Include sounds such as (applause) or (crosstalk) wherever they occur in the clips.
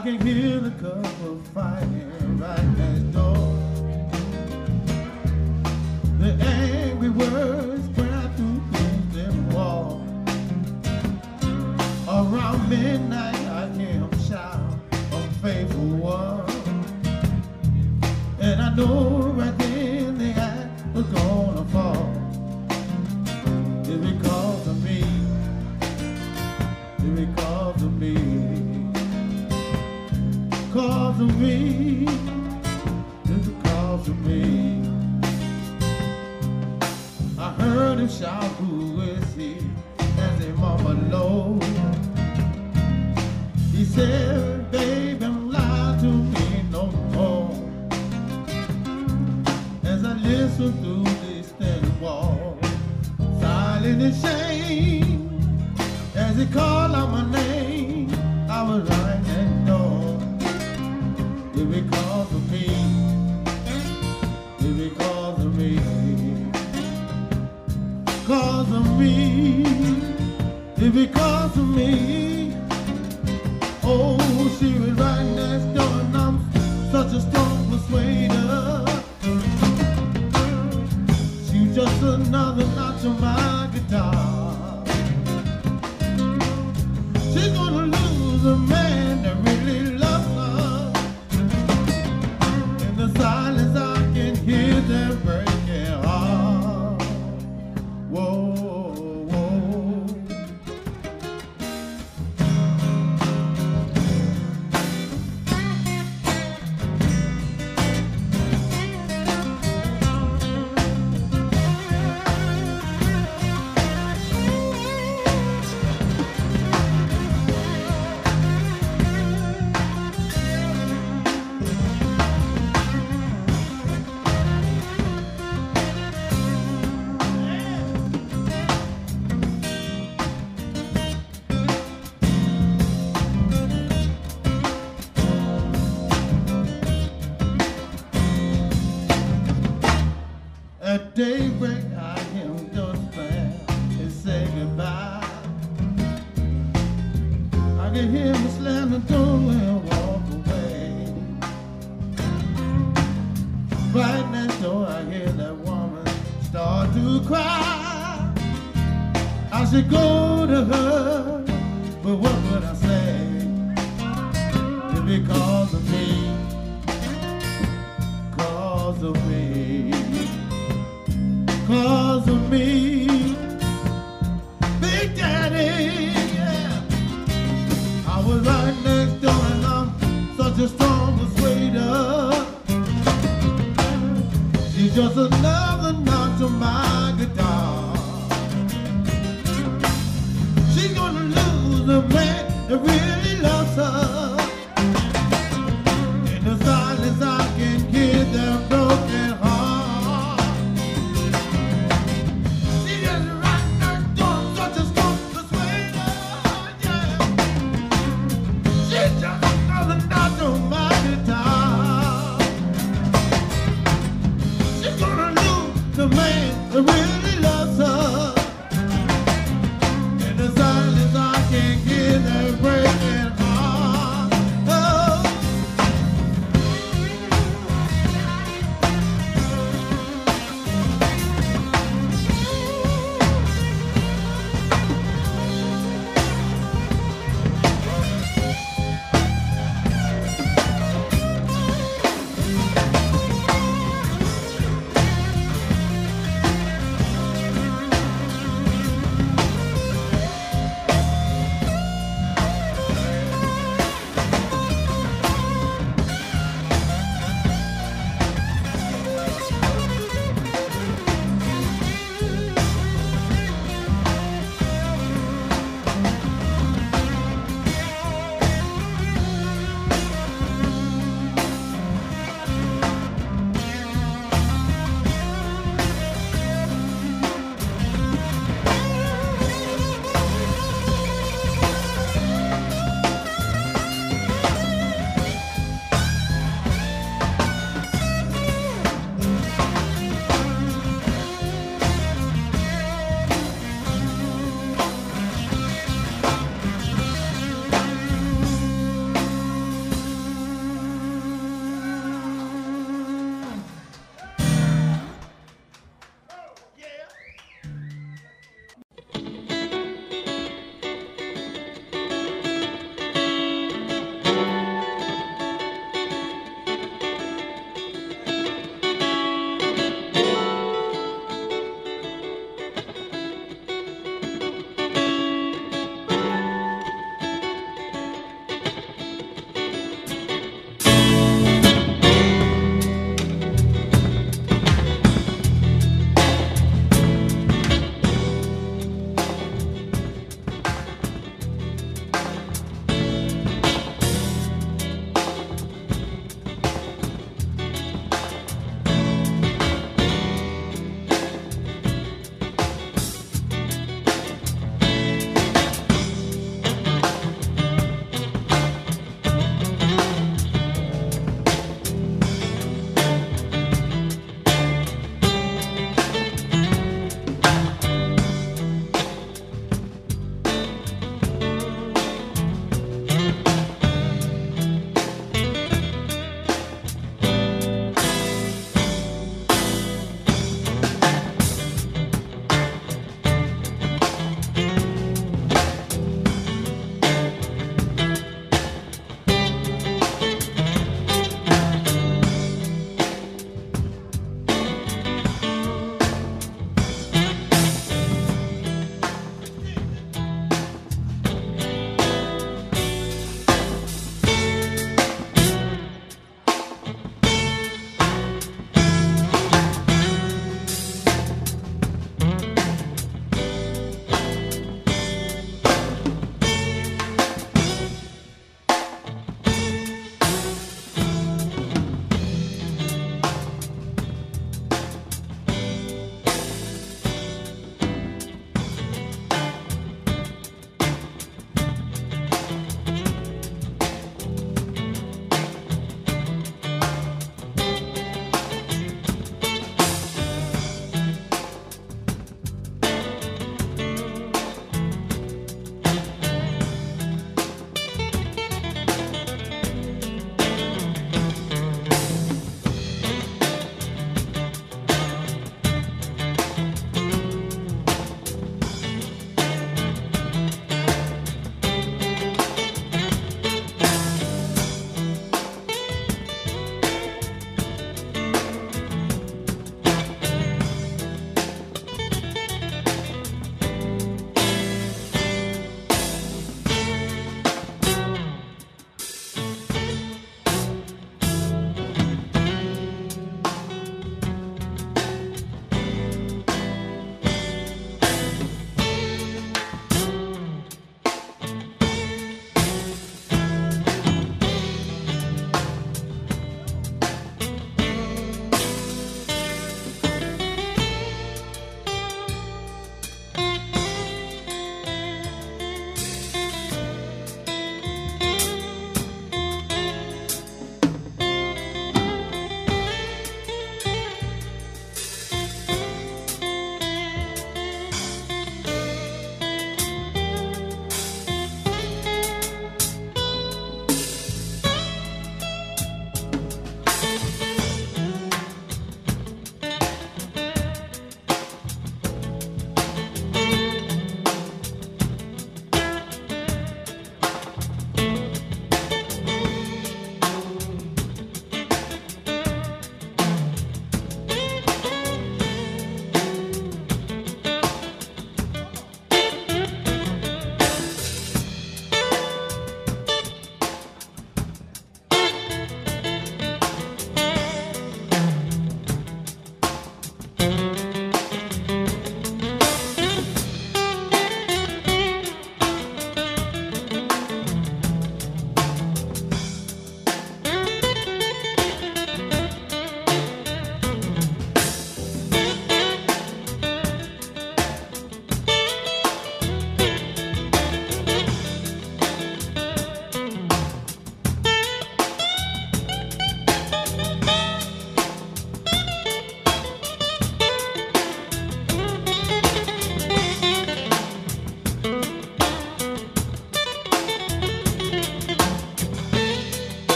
I can hear the cup of fire right now. She's just another knock to my guitar. She's gonna lose a man that really loves her.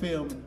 Can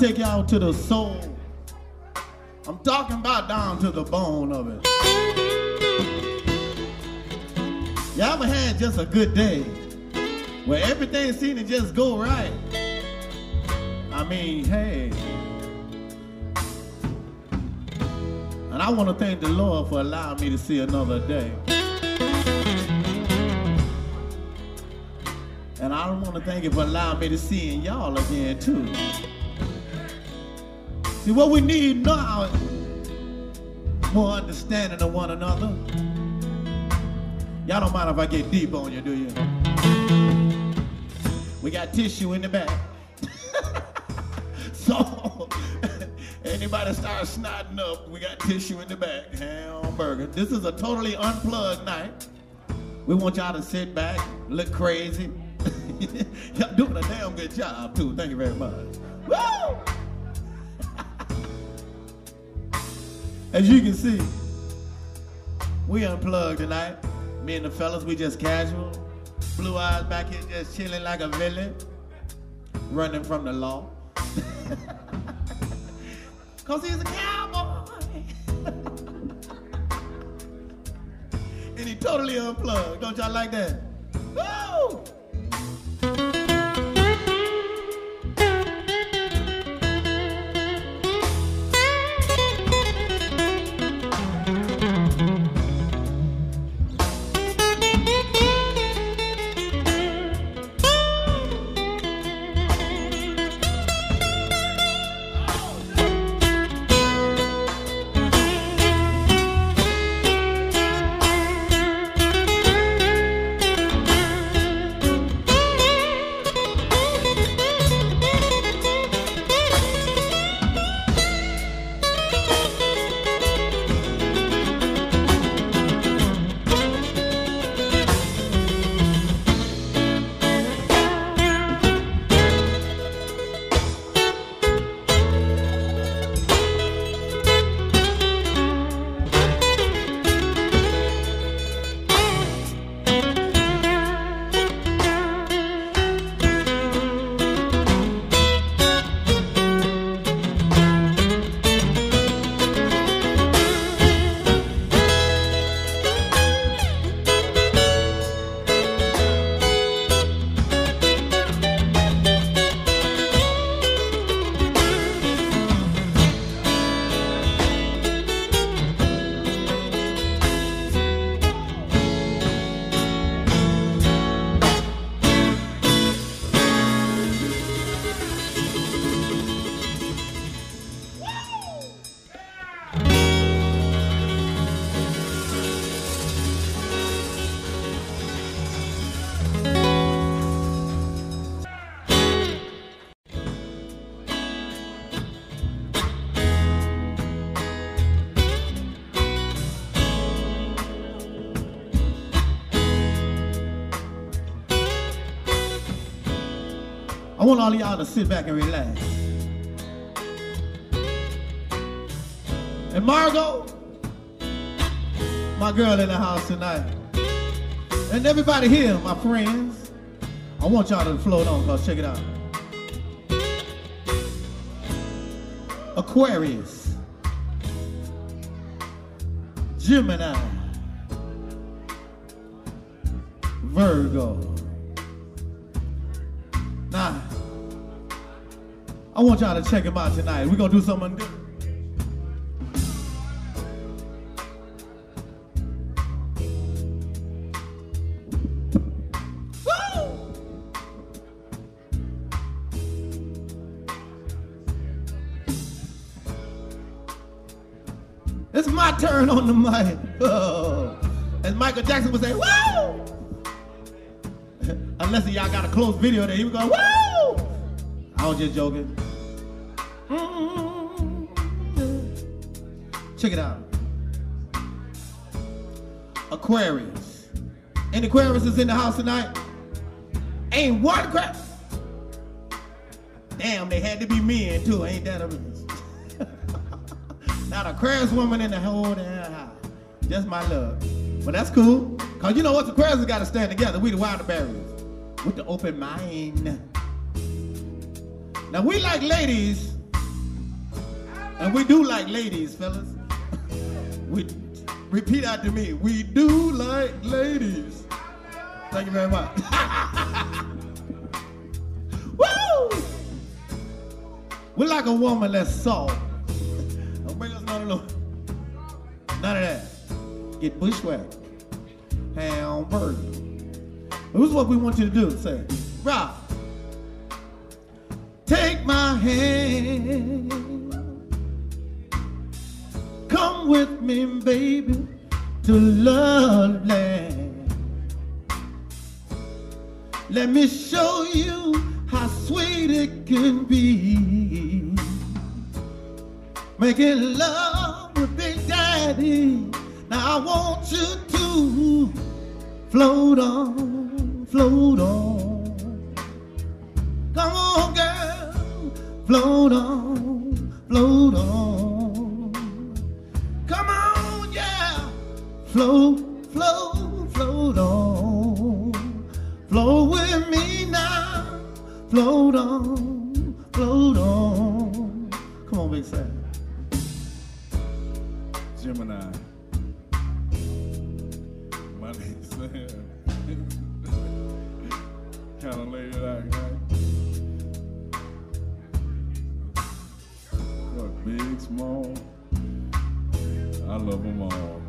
take y'all to the soul? I'm talking about down to the bone of it. You ever had just a good day where everything seemed to just go right? I mean, hey. And I want to thank the Lord for allowing me to see another day. And I want to thank you for allowing me to see y'all again, too. See, what we need now is more understanding of one another. Y'all don't mind if I get deep on you, do you? We got tissue in the back. (laughs) so, anybody start snotting up, we got tissue in the back. Hamburger. This is a totally unplugged night. We want y'all to sit back, look crazy. (laughs) y'all doing a damn good job, too. Thank you very much. Woo! As you can see, we unplugged tonight. Me and the fellas, we just casual. Blue eyes back here just chilling like a villain, running from the law. (laughs) Cause he's a cowboy. (laughs) and he totally unplugged. Don't y'all like that? Woo! Want all y'all to sit back and relax. And Margot, my girl in the house tonight. And everybody here, my friends, I want y'all to float on, cause check it out. Aquarius, Gemini, want y'all to check him out tonight. We're gonna do something. Woo! It's my turn on the mic. Oh. (laughs) As Michael Jackson would say, woo! (laughs) Unless y'all got a close video there, he would go, woo! I was just joking. Check it out. Aquarius. Any Aquarius is in the house tonight? Ain't one crap. Damn, they had to be men too. Ain't that a (laughs) Not a Aquarius woman in the whole damn house. Just my love. But that's cool. Cause you know what? The Aquarius got to stand together. We the water bearers. With the open mind. Now we like ladies. And we do like ladies, fellas. (laughs) we repeat after me. We do like ladies. Thank you very much. (laughs) Woo! We like a woman that's soft. Don't bring us none of None of that. Get bushwhacked. Hamburger. This is what we want you to do. Say, Rob, take my hand. Come with me, baby, to love land. Let me show you how sweet it can be. Making love with Big Daddy. Now I want you to float on, float on. Come on, girl, float on, float on. Float, flow, float on. Flow with me now, float on, float on. Come on, Big Sam. Gemini. My name's Sam. (laughs) kind of laid it out, right? What, big, small? I love them all.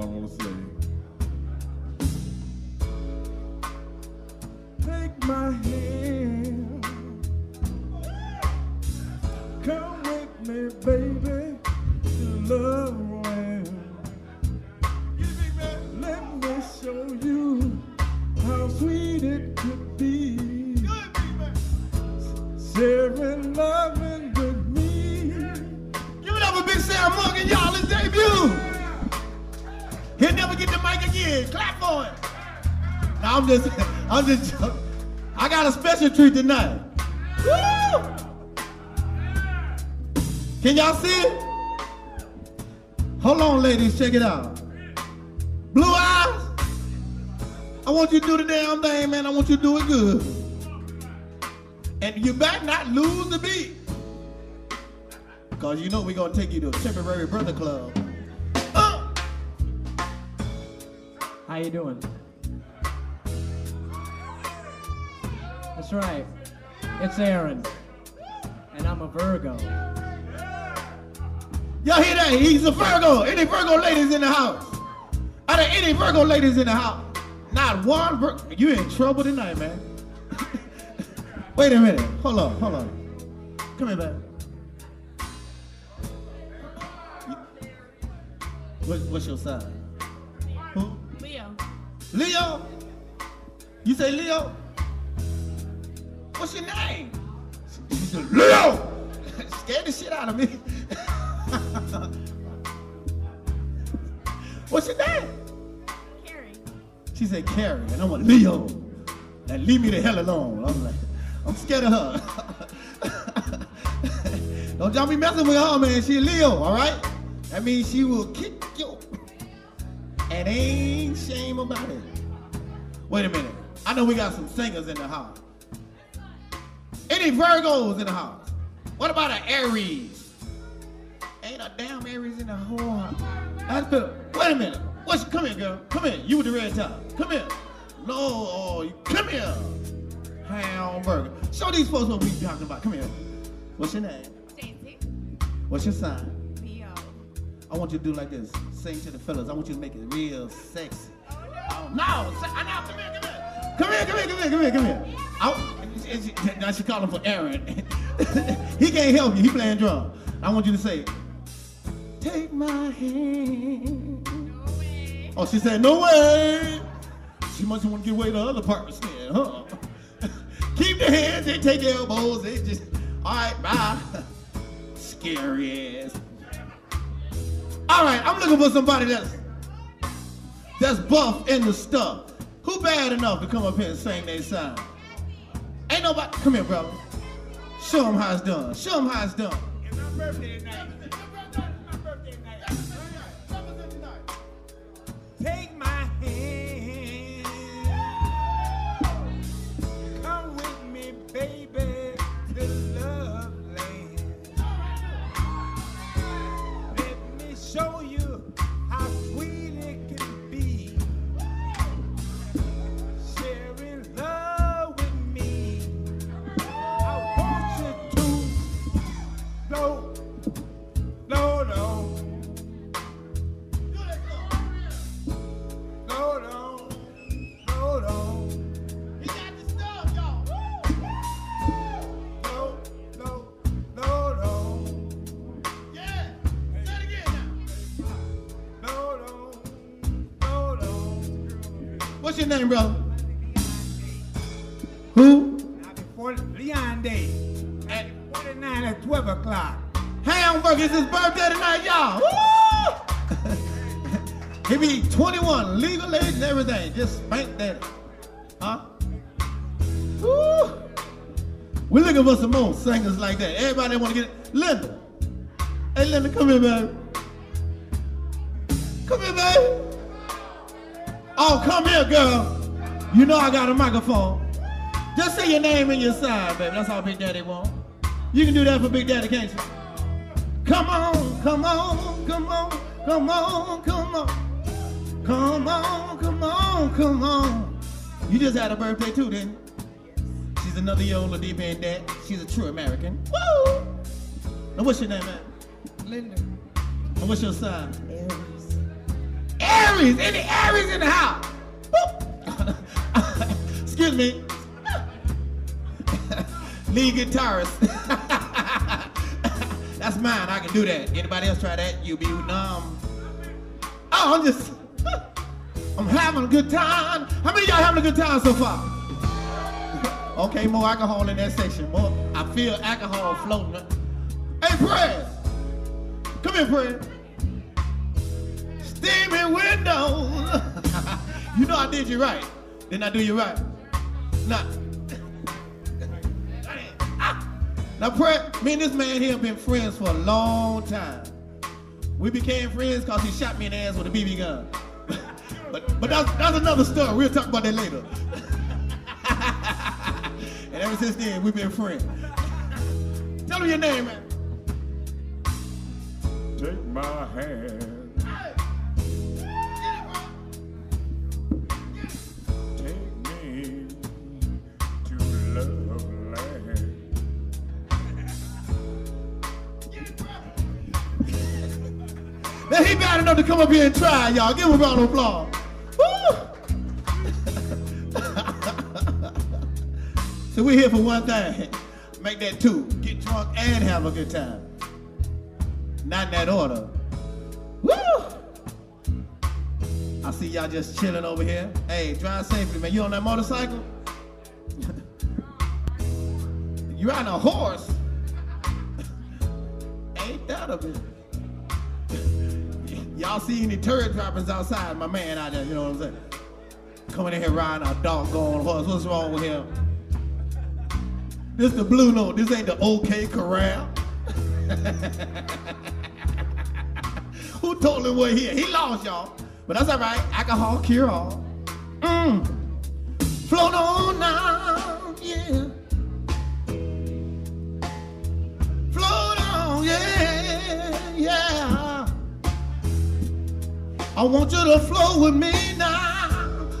I want to say. Take my hand. Come with me, baby, Clap for it. No, I'm just, (laughs) I'm just. I got a special treat tonight. Woo! Can y'all see it? Hold on, ladies. Check it out. Blue eyes. I want you to do the damn thing, man. I want you to do it good. And you better not lose the beat. Because you know we're going to take you to a temporary brother club. You doing? That's right. It's Aaron. And I'm a Virgo. y'all hear that? He's a Virgo. Any Virgo ladies in the house? Are there any Virgo ladies in the house? Not one Virgo. You in trouble tonight, man. (laughs) Wait a minute. Hold on, hold on. Come here, man. What, what's your sign? Leo. You say Leo? What's your name? She said, Leo! (laughs) Scared the shit out of me. (laughs) What's your name? Carrie. She said, Carrie, and I'm a Leo. And leave me the hell alone. I'm like, I'm scared of her. (laughs) Don't y'all be messing with her, man. She a Leo, all right? That means she will kick ain't shame about it. Wait a minute. I know we got some singers in the house. Any Virgos in the house? What about an Aries? Ain't a damn Aries in the whole house. That's good. Wait a minute. What's come here, girl? Come here. You with the red top. Come here. No, oh, come here. Hamburger. Show these folks what we talking about. Come here. What's your name? Stacy. What's your sign? I want you to do like this. Sing to the fellas. I want you to make it real sexy. Oh, no. I. Come here, come here. Come here, come here, come here, come here. I, now she calling for Aaron. (laughs) he can't help you. He playing drum. I want you to say, "Take my hand." No way. Oh, she said, "No way." She must want to get away the other parts then, huh? (laughs) Keep the hands. They take elbows. They just. All right, bye. (laughs) Scary ass. All right, I'm looking for somebody that's that's buff in the stuff. Who bad enough to come up here and sing their song? Ain't nobody. Come here, brother. Show them how it's done. Show them how it's done. It's my birthday tonight. Take my hand. Name, brother? Who? Before Leon Day at 49 at 12 o'clock. Hamburg, it's his birthday tonight, y'all. Woo! (laughs) he be 21, legal age and everything. Just spank that. Huh? Woo! We're looking for some more singers like that. Everybody want to get it. Linda. Hey, Linda, come here, baby. Oh, come here, girl. You know I got a microphone. Just say your name and your sign, baby. That's all Big Daddy want. You can do that for Big Daddy, can't you? Come on, come on, come on, come on, come on. Come on, come on, come on. You just had a birthday too, didn't you? She's another year older deep in that. She's a true American. Woo! Now what's your name, man? Linda. And what's your sign? Aries! Any Aries in the house? (laughs) Excuse me. (laughs) Lead guitarist. (laughs) That's mine. I can do that. Anybody else try that? You be numb. Oh, I'm just. I'm having a good time. How many of y'all having a good time so far? Okay, more alcohol in that section. More. I feel alcohol floating. Hey, Fred. Come here, Fred. Steaming windows. (laughs) you know I did you right. Didn't I do you right? (laughs) Now, now, Fred, me and this man here have been friends for a long time. We became friends because he shot me in the ass with a BB gun. (laughs) but but that's, that's another story. We'll talk about that later. and ever since then, we've been friends. Tell me your name, man. Take my hand. He bad enough to come up here and try, y'all. Give him a round of applause. (laughs) So we're here for one thing. Make that two. Get drunk and have a good time. Not in that order. Woo! I see y'all just chilling over here. Hey, drive safely, man. You on that motorcycle? (laughs) you riding a horse? (laughs) Ain't that a bit? Y'all see any turd droppings outside? My man out there, you know what I'm saying? Coming in here riding a doggone horse. What's wrong with him? This the blue note. This ain't the OK Corral. (laughs) Who told him what here? He lost y'all. But that's all right. Alcohol cure all. Mm. Float on now, yeah. Float on, yeah, yeah. I want you to flow with me now.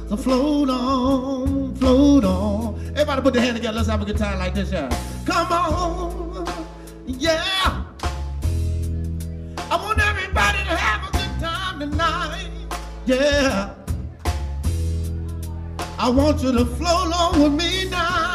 So float on, float on. Everybody put their hand together. Let's have a good time like this, yeah. Come on, yeah. I want everybody to have a good time tonight, yeah. I want you to flow along with me now.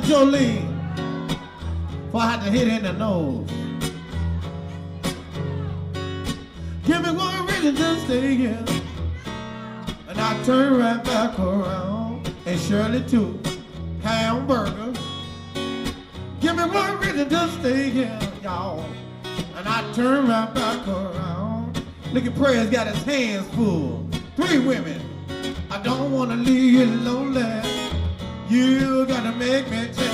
to Jolie before I had to hit in the nose. Give me one reason to stay here. And I turn right back around. And Shirley too. Hamburger. Give me one reason to stay here, y'all. And I turn right back around. Look at Prayer's got his hands full. Three women. I don't wanna leave you lonely. You gotta make me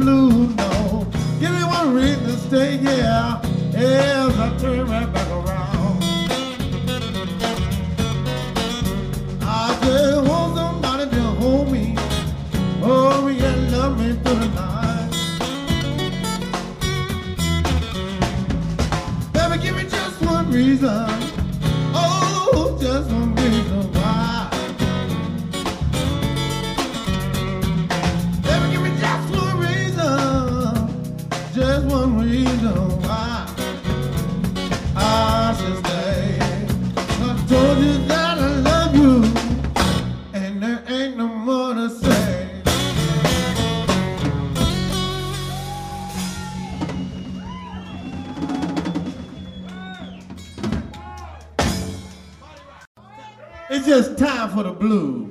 blues, no. Give me one reason to stay, yeah, as I turn right back around. I just want somebody to hold me, oh, me and love me for the night. Baby, give me just one reason. for the blues.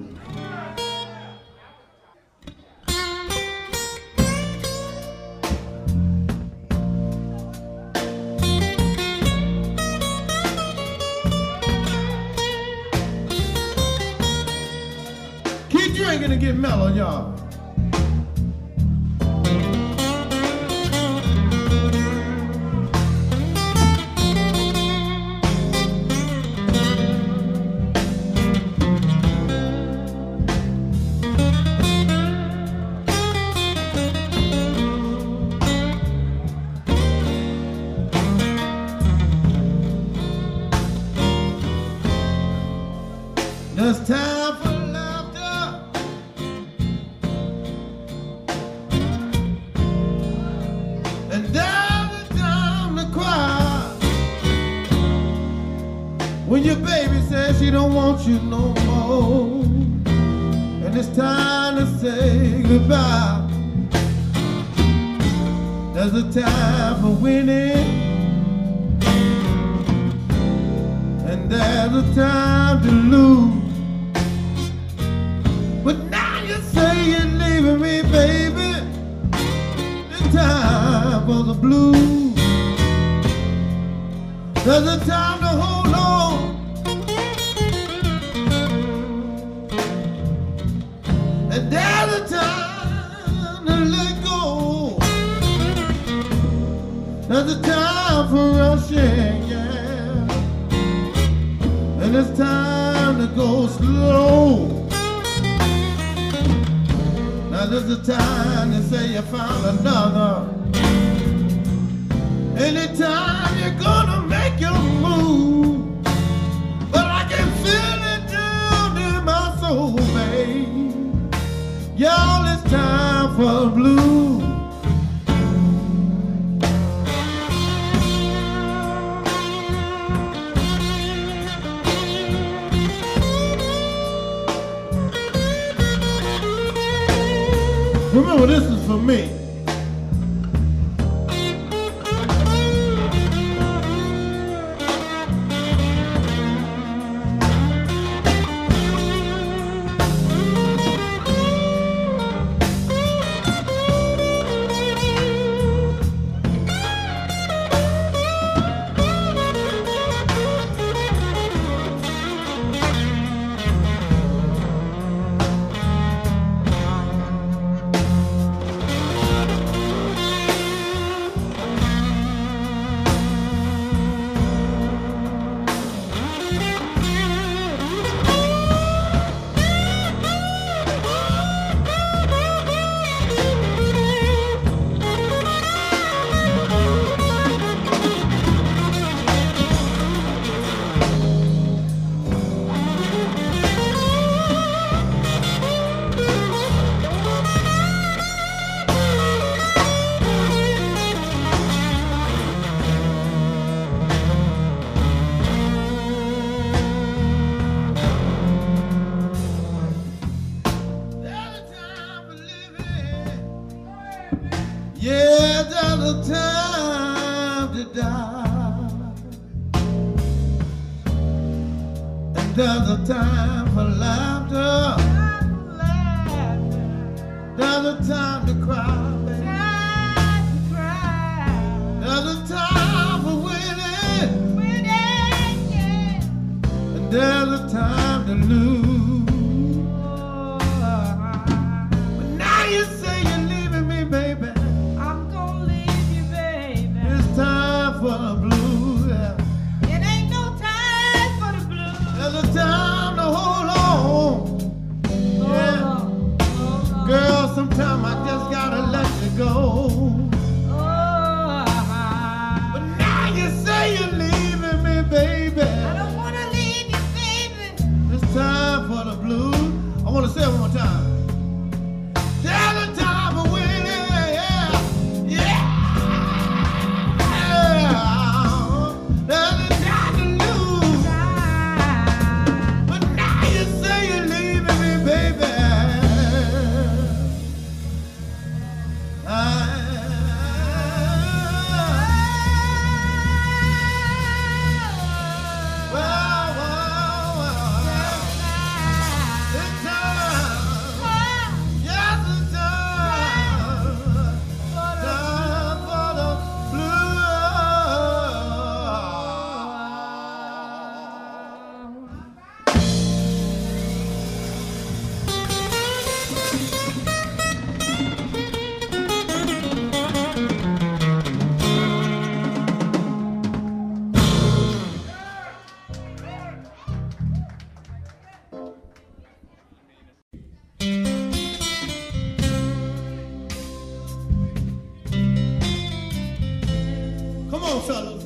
Remember, this is for me. Come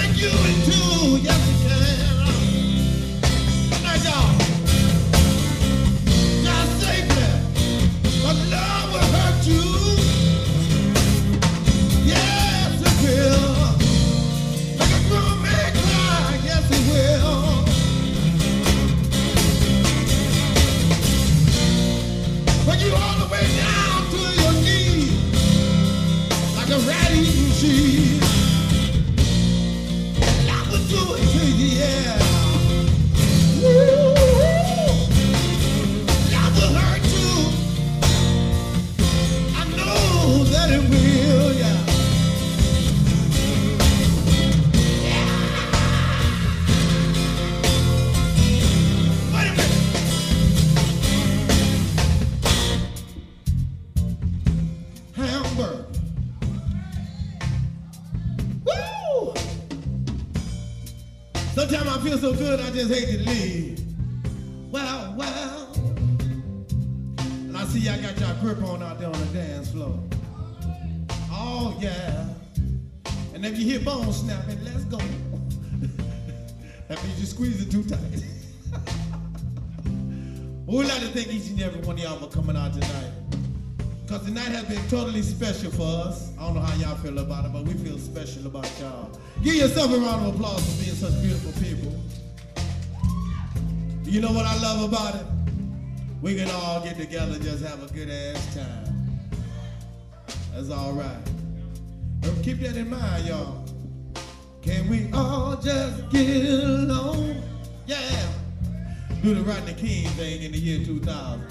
break you in two. Special for us. I don't know how y'all feel about it, but we feel special about y'all. Give yourself a round of applause for being such beautiful people. You know what I love about it? We can all get together just have a good ass time. That's all right. Keep that in mind, y'all. Can we all just get along? Yeah. Do the Rodney King thing in the year 2000.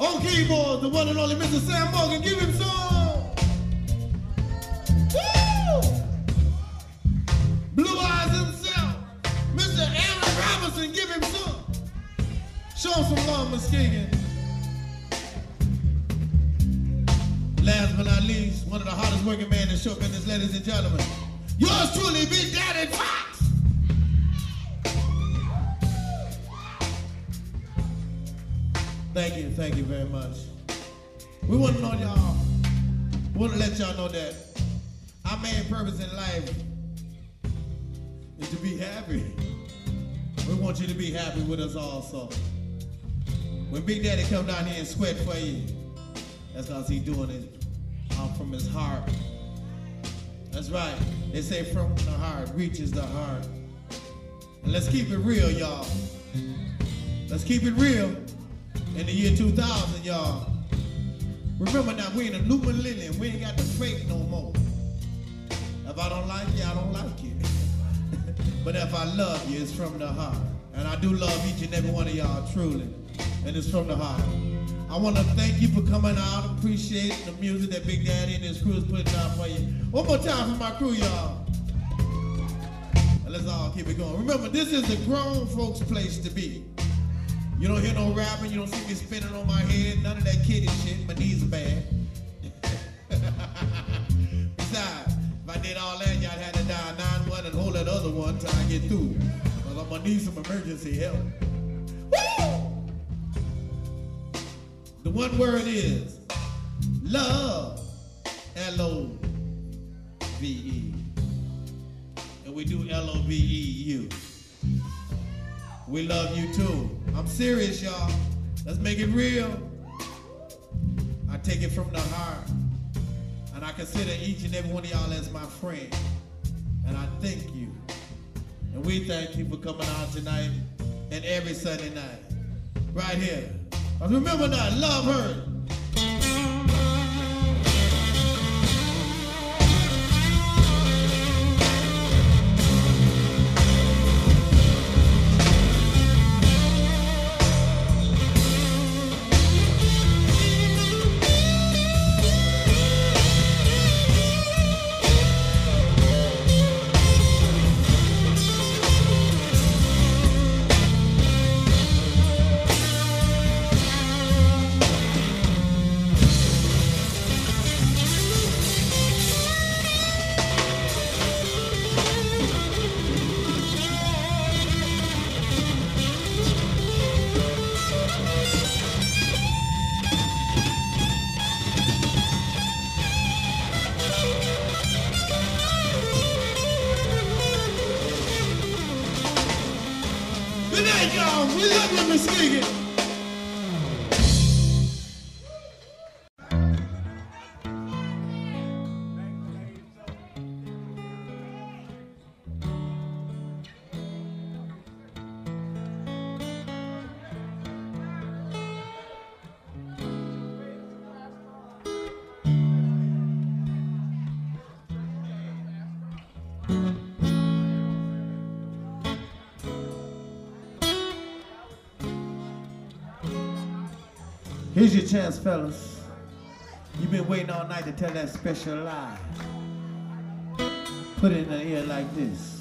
On keyboard, the one and only Mr. Sam Morgan. Give him some. Woo! Blue Eyes himself, Mr. Aaron Robinson. Give him some. Show him some love, Muskegon. Last but not least, one of the hardest working men in show business, ladies and gentlemen. Yours truly, Big Daddy Fox. Thank you, thank you very much. We want to know y'all, we want to let y'all know that our main purpose in life is to be happy. We want you to be happy with us also. When Big Daddy come down here and sweat for you, that's because he's doing it um, from his heart. That's right. They say from the heart reaches the heart. And let's keep it real, y'all. Let's keep it real in the year 2000, y'all. Remember now, we in a new millennium. We ain't got the fake no more. If I don't like you, I don't like you. (laughs) but if I love you, it's from the heart. And I do love each and every one of y'all, truly. And it's from the heart. I want to thank you for coming out. Appreciate the music that Big Daddy and his crew is putting out for you. One more time for my crew, y'all. And let's all keep it going. Remember, this is the grown folks' place to be. You don't hear no rapping, you don't see me spinning on my head, none of that kiddie shit. My knees are bad. (laughs) Besides, if I did all that, y'all had to dial 9-1 and hold that other one till I get through. Because I'm gonna need some emergency help. Woo! The one word is love. L-O-V-E. And we do L-O-V-E-U. We love you too. I'm serious, y'all. Let's make it real. I take it from the heart. And I consider each and every one of y'all as my friend. And I thank you. And we thank you for coming out tonight and every Sunday night. Right here. But remember now, love her. Chance, fellas. You've been waiting all night to tell that special lie. Put it in the ear like this.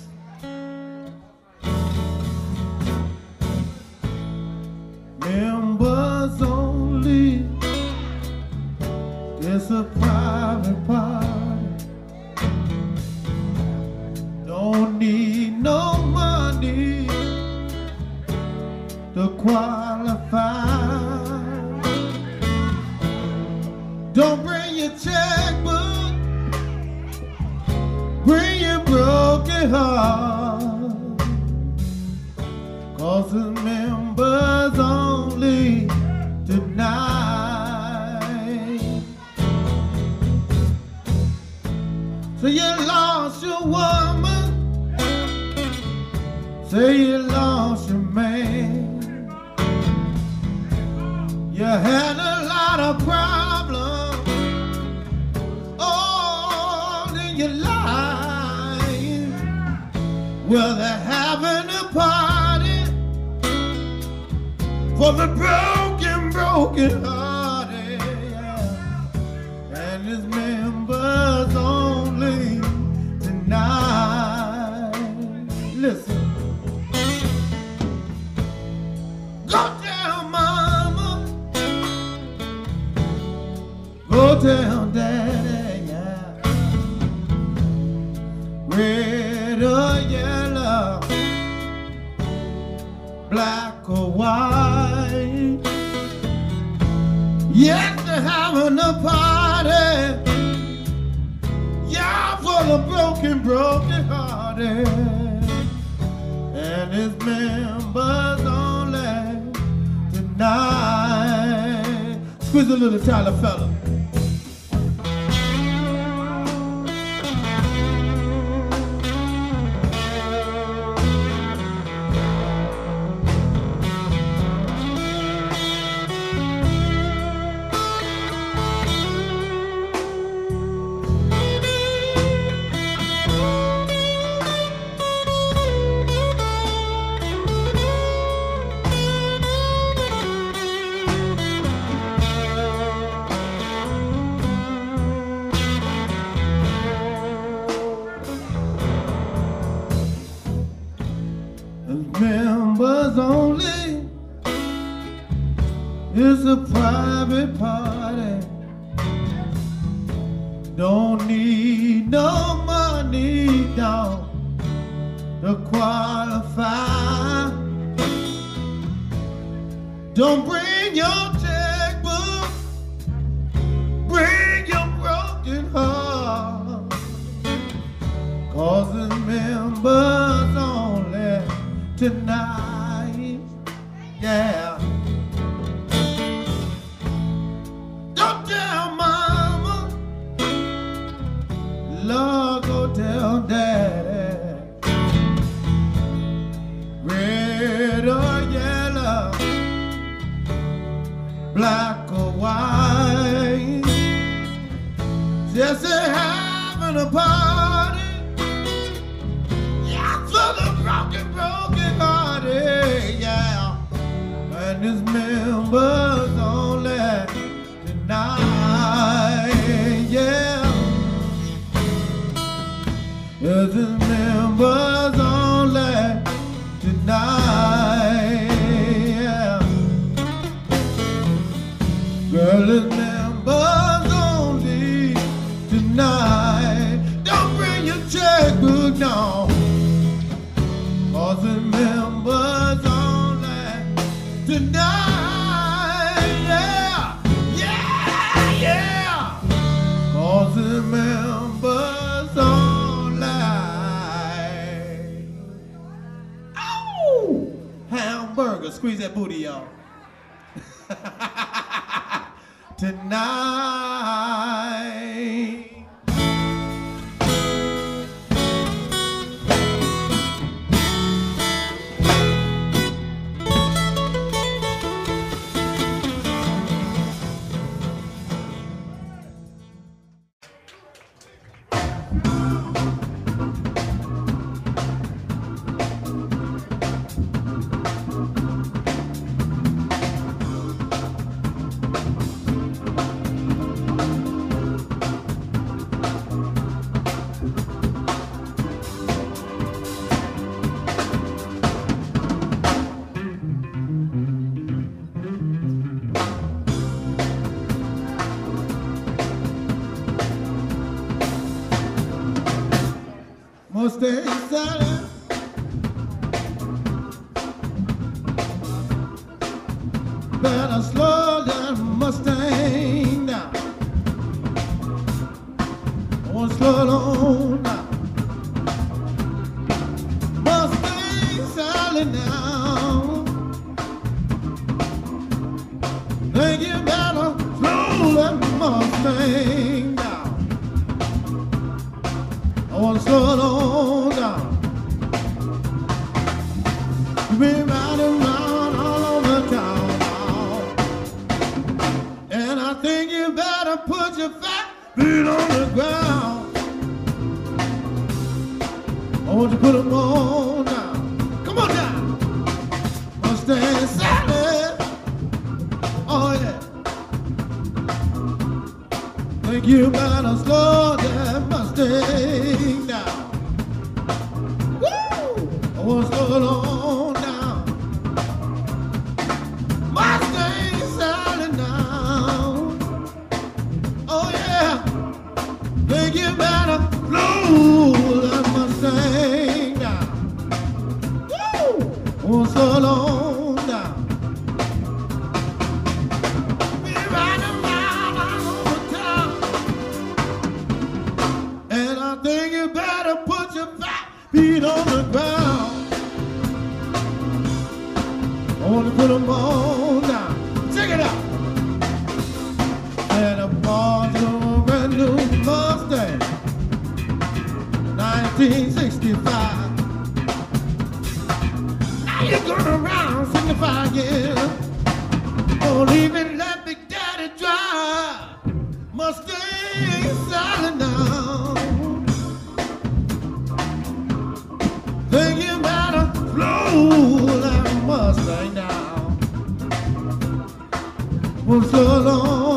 Say you lost your man. You had a lot of problems all in your life. Well, they're having a party for the broken, broken hearted. White. Yes, they're having a party. Yeah, for the broken, broken hearted. And it's members only tonight. Squeeze a little Tyler fella. Tonight, yeah, yeah, yeah. Cause the members. Ow! Hamburger, squeeze that booty, y'all. (laughs) Tonight. tristeza. Well, slow on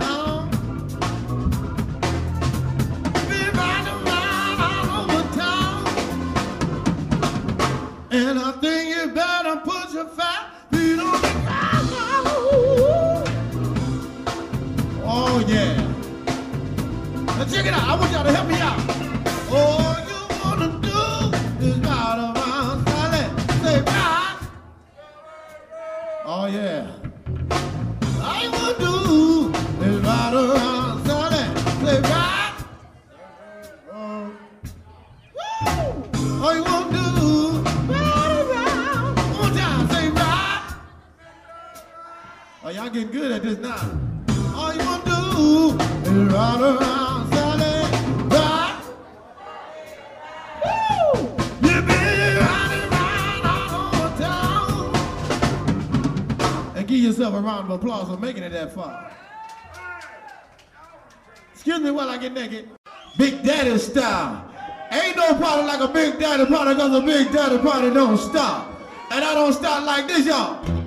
a round of applause for making it that far. Excuse me while I get naked. Big Daddy style. Ain't no party like a Big Daddy party because a Big Daddy party don't stop. And I don't stop like this, y'all.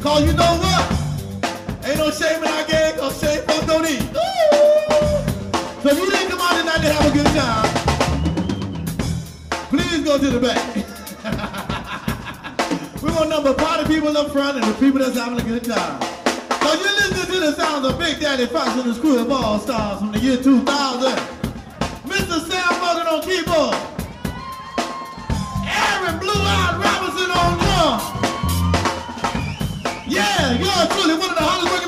Cause you know what? Ain't no shame in our game, cause shame folks don't eat. Ooh. So if you didn't come out tonight to have a good time, please go to the back. (laughs) We're gonna number party people up front and the people that's having a good time. So you're listening to the sounds of Big Daddy Fox and the School of All Stars from the year 2000. Mr. Sam Morgan on keyboard. Aaron Blue Eyed Robinson on drums truly one of the hottest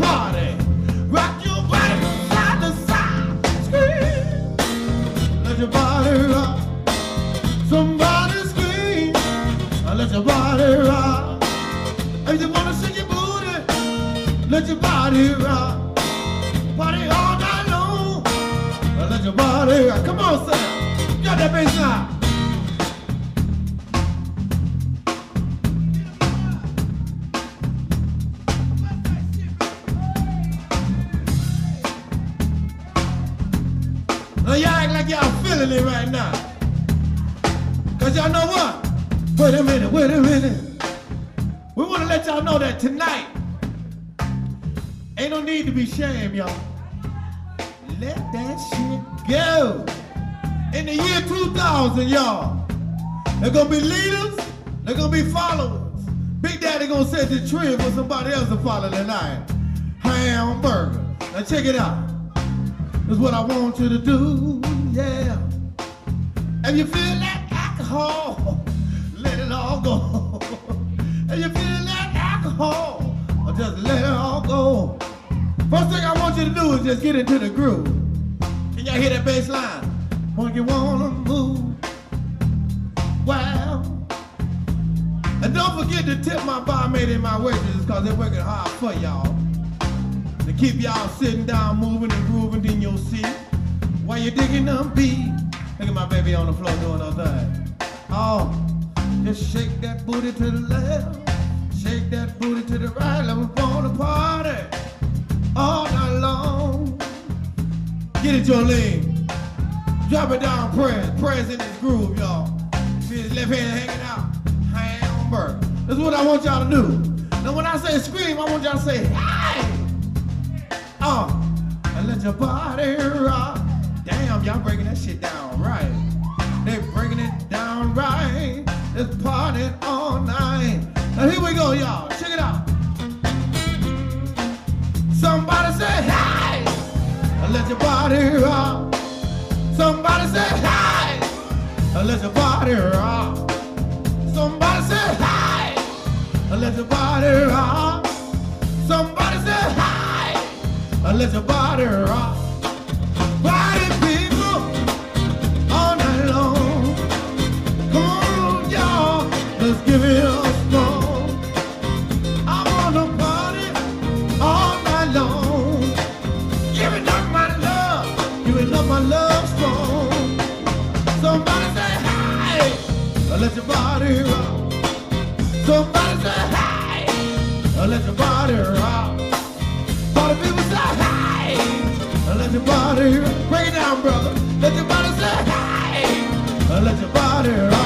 party. Somebody else to follow tonight. Hamburger. Now check it out. That's what I want you to do, yeah. If you feel that alcohol, let it all go. if you feel that alcohol, or just let it all go. First thing I want you to do is just get into the groove. Can y'all hear that bass line? When you wanna move, forget to tip my barmaid and my waitresses because they're working hard for y'all. To keep y'all sitting down, moving and grooving in your seat while you're digging them beat. Look at my baby on the floor doing her thing. Oh, just shake that booty to the left, shake that booty to the right. Let me wanna party all night long. Get it, Jolene. Drop it down, press. Press in this groove, y'all. See his left hand hanging out. Hamburger. That's what I want y'all to do. Now, when I say scream, I want y'all to say, hey! Uh, and let your body rock. Damn, y'all breaking that shit down right. They breaking it down right. Let's party all night. Now here we go, y'all. Check it out. Somebody say hey, and let your body rock. Somebody say hey, and let your body rock. Somebody say hey, let your body rock. Somebody say and let your body rock. Body people all night long. Come on, y'all, let's give it. I wanna party all night long. Giving up my love, giving up my love. Somebody say hi, let your body rock. Somebody hi, let your body rock. Party people say hi, let your body. Break it down, brother. Let your body say hi, let your body rock.